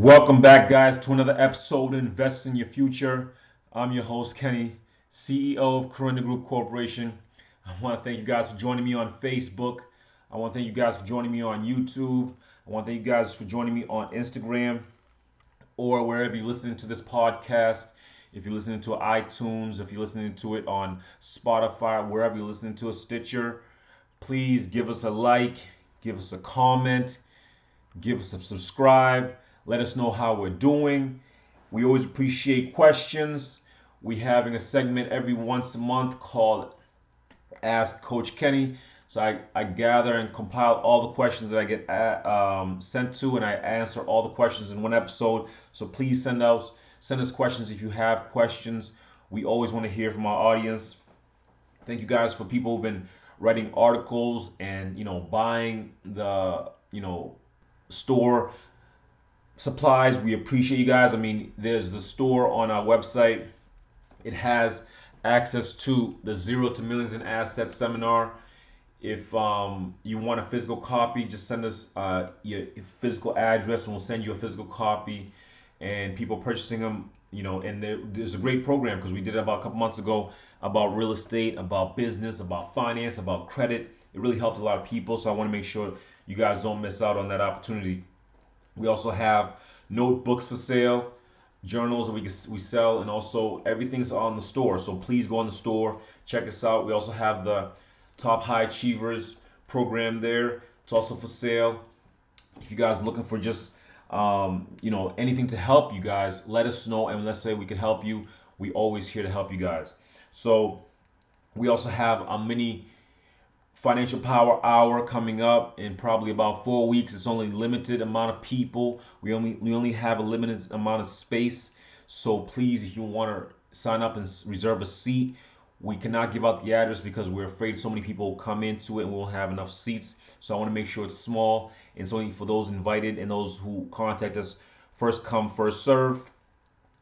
Welcome back, guys, to another episode of Invest in Your Future. I'm your host, Kenny, CEO of Kirunda Group Corporation. I want to thank you guys for joining me on Facebook. I want to thank you guys for joining me on YouTube. I want to thank you guys for joining me on Instagram or wherever you're listening to this podcast. If you're listening to iTunes, if you're listening to it on Spotify, wherever you're listening to a Stitcher, please give us a like, give us a comment, give us a subscribe. Let us know how we're doing. We always appreciate questions. We're having a segment every once a month called Ask Coach Kenny. So I, I gather and compile all the questions that I get at, uh, um, sent to, and I answer all the questions in one episode. So please send us send us questions if you have questions. We always want to hear from our audience. Thank you guys for people who've been writing articles and you know buying the you know store supplies. We appreciate you guys. I mean, there's the store on our website. It has access to the Zero to Millions in Assets seminar. If um, you want a physical copy, just send us uh, your physical address and we'll send you a physical copy. And people purchasing them, you know, and there, there's a great program because we did it about a couple months ago about real estate, about business, about finance, about credit. It really helped a lot of people. So I want to make sure you guys don't miss out on that opportunity. We also have notebooks for sale, journals that we we sell, and also everything's on the store. So please go on the store, check us out. We also have the Top High Achievers program there. It's also for sale. If you guys looking for just um, you know anything to help you guys, let us know and let's say we can help you. We always here to help you guys. So we also have a mini financial power hour coming up in probably about four weeks. It's only limited amount of people. We only we only have a limited amount of space. So please if you want to sign up and reserve a seat we cannot give out the address because we're afraid so many people will come into it and we won't have enough seats. So i want to make sure it's small. And it's only for those invited and those who contact us first come first serve.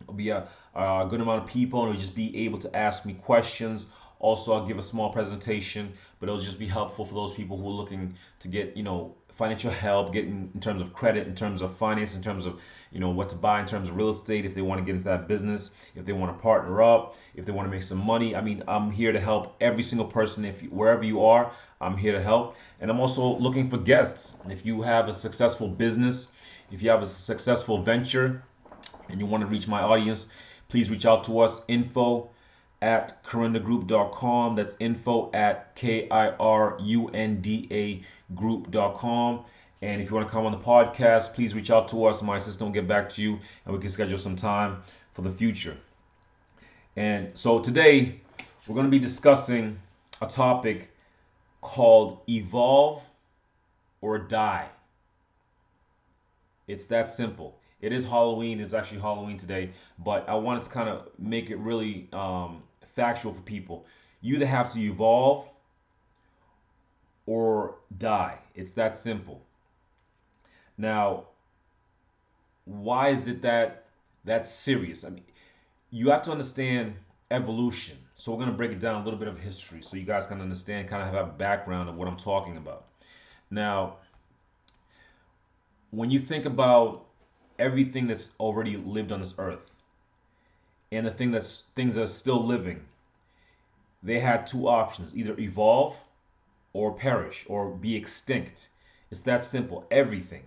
It'll be a, a good amount of people and we'll just be able to ask me questions also, I'll give a small presentation, but it'll just be helpful for those people who are looking to get, you know, financial help, getting in terms of credit, in terms of finance, in terms of, you know, what to buy in terms of real estate, if they want to get into that business, if they want to partner up, if they want to make some money. I mean, I'm here to help every single person. If you, wherever you are, I'm here to help. And I'm also looking for guests. If you have a successful business, if you have a successful venture, and you want to reach my audience, please reach out to us. Info at kirundagroup.com. That's info at K-I-R-U-N-D-A group.com. And if you want to come on the podcast, please reach out to us. My assistant will get back to you and we can schedule some time for the future. And so today we're going to be discussing a topic called evolve or die. It's that simple. It is Halloween. It's actually Halloween today, but I wanted to kind of make it really um, factual for people. You either have to evolve or die. It's that simple. Now, why is it that that's serious? I mean, you have to understand evolution. So we're going to break it down a little bit of history so you guys can understand, kind of have a background of what I'm talking about. Now, when you think about everything that's already lived on this earth and the thing that's things that are still living, they had two options: either evolve or perish or be extinct. It's that simple. Everything,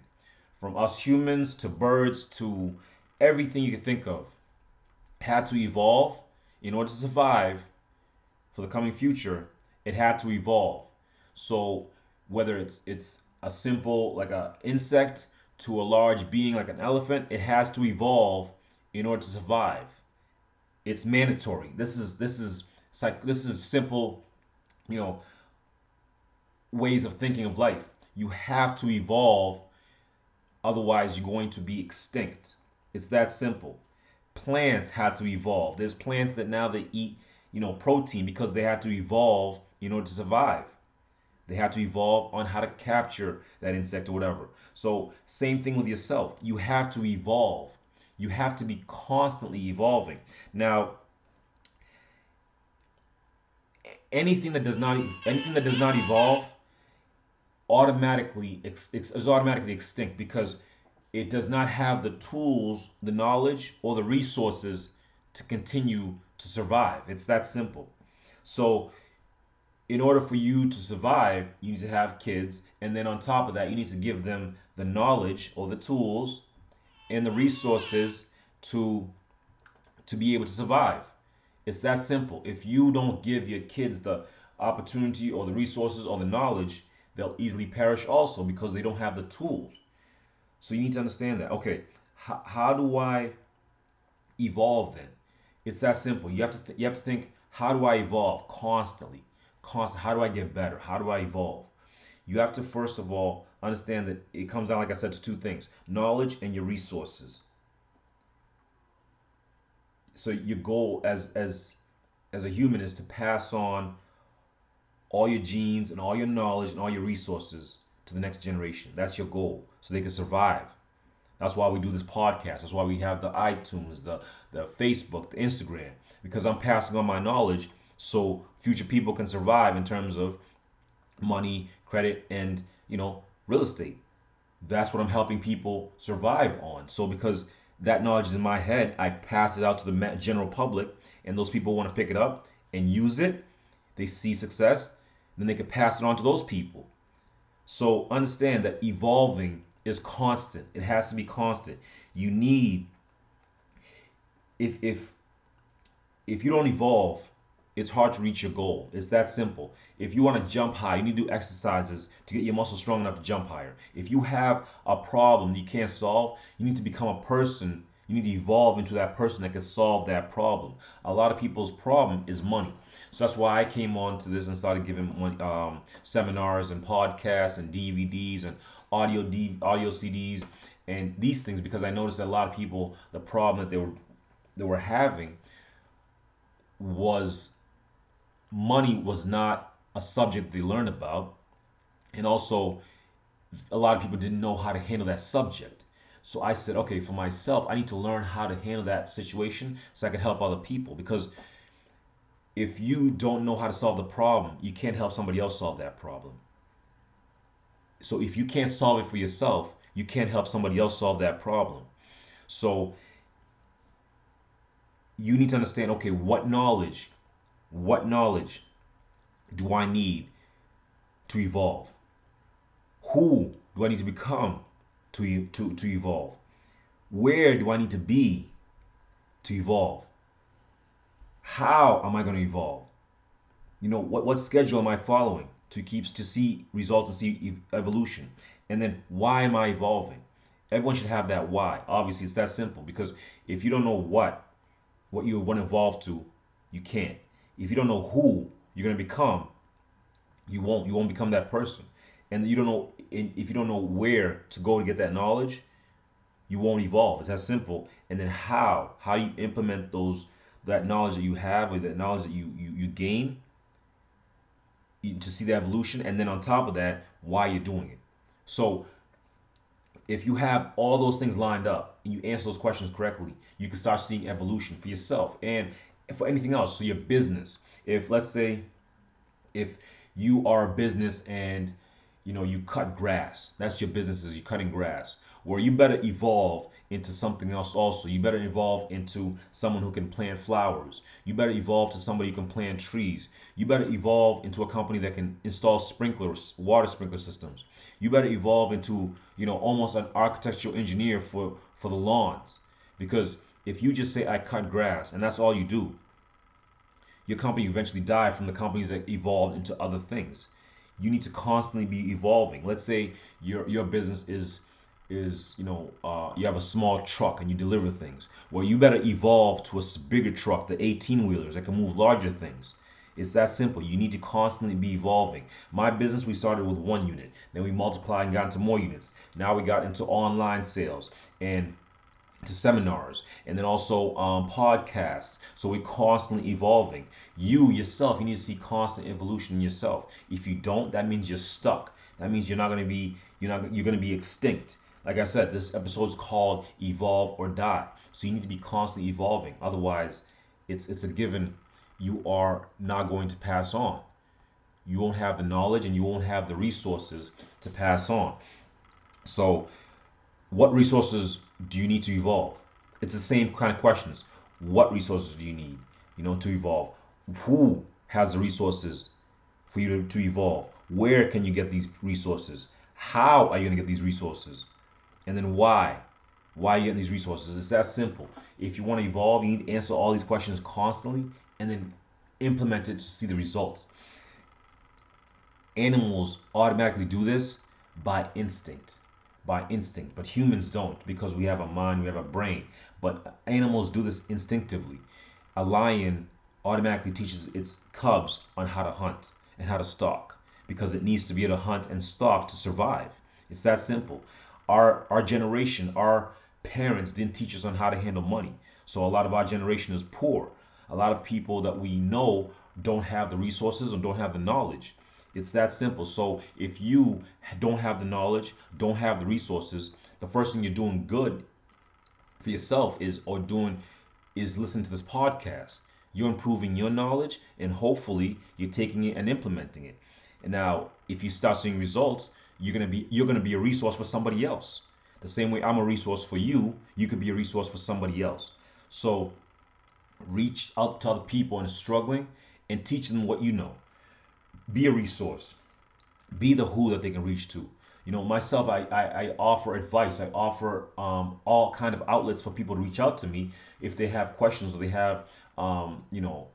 from us humans to birds to everything you can think of, had to evolve in order to survive for the coming future. It had to evolve. So whether it's it's a simple like a insect to a large being like an elephant, it has to evolve in order to survive. It's mandatory. This is this is like this is simple, you know, ways of thinking of life. You have to evolve, otherwise you're going to be extinct. It's that simple. Plants had to evolve. There's plants that now they eat, you know, protein because they had to evolve in order to survive. They have to evolve on how to capture that insect or whatever. So, same thing with yourself. You have to evolve. You have to be constantly evolving. Now, anything that does not anything that does not evolve automatically is automatically extinct because it does not have the tools, the knowledge, or the resources to continue to survive. It's that simple. So, in order for you to survive, you need to have kids, and then on top of that, you need to give them the knowledge or the tools and the resources to to be able to survive. It's that simple. If you don't give your kids the opportunity or the resources or the knowledge, they'll easily perish also because they don't have the tools. So you need to understand that. Okay, how, how do I evolve then? It's that simple. You have to th- you have to think how do I evolve constantly? Constant. How do I get better? How do I evolve? You have to first of all understand that it comes down, like I said, to two things: knowledge and your resources. So your goal as as as a human is to pass on all your genes and all your knowledge and all your resources to the next generation. That's your goal, so they can survive. That's why we do this podcast. That's why we have the iTunes, the the Facebook, the Instagram, because I'm passing on my knowledge so future people can survive in terms of money, credit, and you know real estate. That's what I'm helping people survive on. So because that knowledge is in my head, I pass it out to the general public, and those people want to pick it up and use it. They see success, then they can pass it on to those people. So understand that evolving is constant. It has to be constant. You need if if if you don't evolve, it's hard to reach your goal. It's that simple. If you want to jump high, you need to do exercises to get your muscles strong enough to jump higher. If you have a problem you can't solve, you need to become a person. You need to evolve into that person that can solve that problem. A lot of people's problem is money. So that's why I came on to this and started giving um, seminars and podcasts and DVDs and audio D, audio CDs and these things because I noticed that a lot of people the problem that they were they were having was money was not a subject they learned about and also a lot of people didn't know how to handle that subject so i said okay for myself i need to learn how to handle that situation so i can help other people because if you don't know how to solve the problem, you can't help somebody else solve that problem. So if you can't solve it for yourself, you can't help somebody else solve that problem. So you need to understand okay, what knowledge, what knowledge do I need to evolve? Who do I need to become to, to, to evolve? Where do I need to be to evolve? How am I going to evolve? You know, what, what schedule am I following to keep to see results and see evolution? And then why am I evolving? Everyone should have that why. Obviously, it's that simple because if you don't know what what you want to evolve to, you can't. If you don't know who you're going to become, you won't you won't become that person. And you don't know if you don't know where to go to get that knowledge, you won't evolve. It's that simple. And then how how you implement those that knowledge that you have or that knowledge that you, you, you gain to see the evolution and then on top of that why you're doing it so if you have all those things lined up and you answer those questions correctly you can start seeing evolution for yourself and for anything else so your business if let's say if you are a business and you know you cut grass that's your business is you're cutting grass where you better evolve into something else also. You better evolve into someone who can plant flowers. You better evolve to somebody who can plant trees. You better evolve into a company that can install sprinklers, water sprinkler systems. You better evolve into, you know, almost an architectural engineer for for the lawns. Because if you just say I cut grass and that's all you do, your company eventually die from the companies that evolved into other things. You need to constantly be evolving. Let's say your your business is is you know uh, you have a small truck and you deliver things. Well you better evolve to a bigger truck the 18 wheelers that can move larger things. It's that simple. You need to constantly be evolving. My business we started with one unit. Then we multiplied and got into more units. Now we got into online sales. And to seminars and then also um, podcasts so we're constantly evolving you yourself you need to see constant evolution in yourself if you don't that means you're stuck that means you're not going to be you're not you're going to be extinct like I said, this episode is called Evolve or Die. So you need to be constantly evolving. Otherwise, it's it's a given you are not going to pass on. You won't have the knowledge and you won't have the resources to pass on. So what resources do you need to evolve? It's the same kind of questions. What resources do you need, you know, to evolve? Who has the resources for you to, to evolve? Where can you get these resources? How are you going to get these resources? And then why? Why are you getting these resources? It's that simple. If you want to evolve, you need to answer all these questions constantly and then implement it to see the results. Animals automatically do this by instinct. By instinct. But humans don't because we have a mind, we have a brain. But animals do this instinctively. A lion automatically teaches its cubs on how to hunt and how to stalk because it needs to be able to hunt and stalk to survive. It's that simple. Our our generation, our parents didn't teach us on how to handle money. So a lot of our generation is poor. A lot of people that we know don't have the resources or don't have the knowledge. It's that simple. So if you don't have the knowledge, don't have the resources, the first thing you're doing good for yourself is or doing is listening to this podcast. You're improving your knowledge and hopefully you're taking it and implementing it. And now if you start seeing results, you're gonna be you're gonna be a resource for somebody else. The same way I'm a resource for you, you could be a resource for somebody else. So reach out to other people and struggling and teach them what you know. Be a resource. Be the who that they can reach to. You know, myself, I, I, I offer advice. I offer um, all kind of outlets for people to reach out to me if they have questions or they have, um, you know,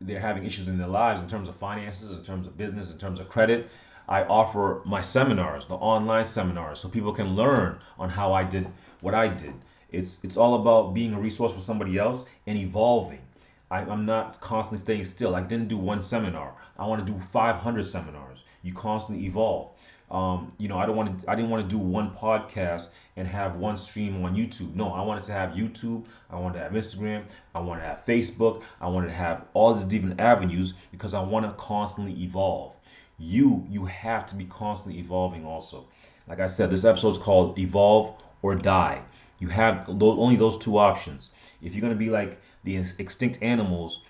they're having issues in their lives in terms of finances, in terms of business, in terms of credit. I offer my seminars, the online seminars, so people can learn on how I did what I did. It's it's all about being a resource for somebody else and evolving. I, am not constantly staying still. I didn't do one seminar. I want to do 500 seminars. You constantly evolve. Um, you know, I don't want to. I didn't want to do one podcast and have one stream on YouTube. No, I wanted to have YouTube. I wanted to have Instagram. I wanted to have Facebook. I wanted to have all these different avenues because I want to constantly evolve you you have to be constantly evolving also like i said this episode is called evolve or die you have only those two options if you're to be like the extinct animals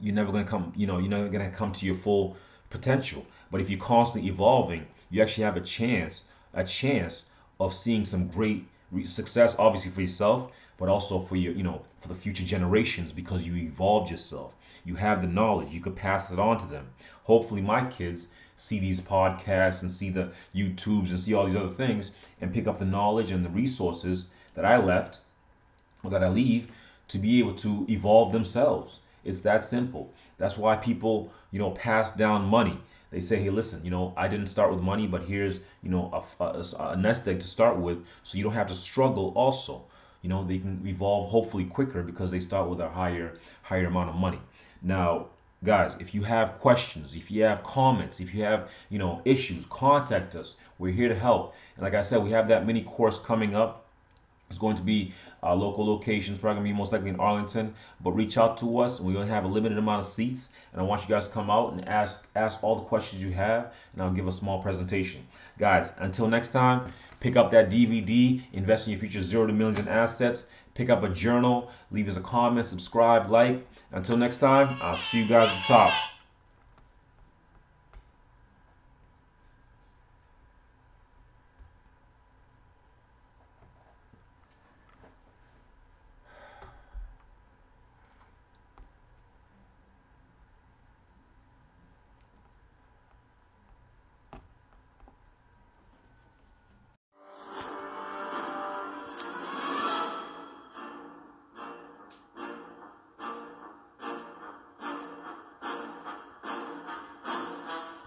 you're never going to come you know you're never going to come to your full potential. But if you're constantly evolving you actually have a chance a chance of seeing some great success obviously for yourself but also for your you know for the future generations because you evolved yourself. You have the knowledge. You could pass it on to them. Hopefully my kids see these podcasts and see the youtubes and see all these other things and pick up the knowledge and the resources that i left or that i leave to be able to evolve themselves. It's that simple. That's why people you know pass down money. They say, hey, listen, you know, I didn't start with money, but here's, you know, a, a, a, nest egg to start with, so you don't have to struggle also. You know they can evolve hopefully quicker because they start with a higher higher amount of money. Now guys if you have questions if you have comments if you have you know issues contact us. We're here to help. And like i said we have that mini course coming up it's going to be uh, local locations, probably gonna be most likely in Arlington. But reach out to us. We're gonna have a limited amount of seats, and I want you guys to come out and ask ask all the questions you have, and I'll give a small presentation. Guys, until next time, pick up that DVD, Invest in Your Future Zero to Millions in Assets. Pick up a journal, leave us a comment, subscribe, like. Until next time, I'll see you guys at the top.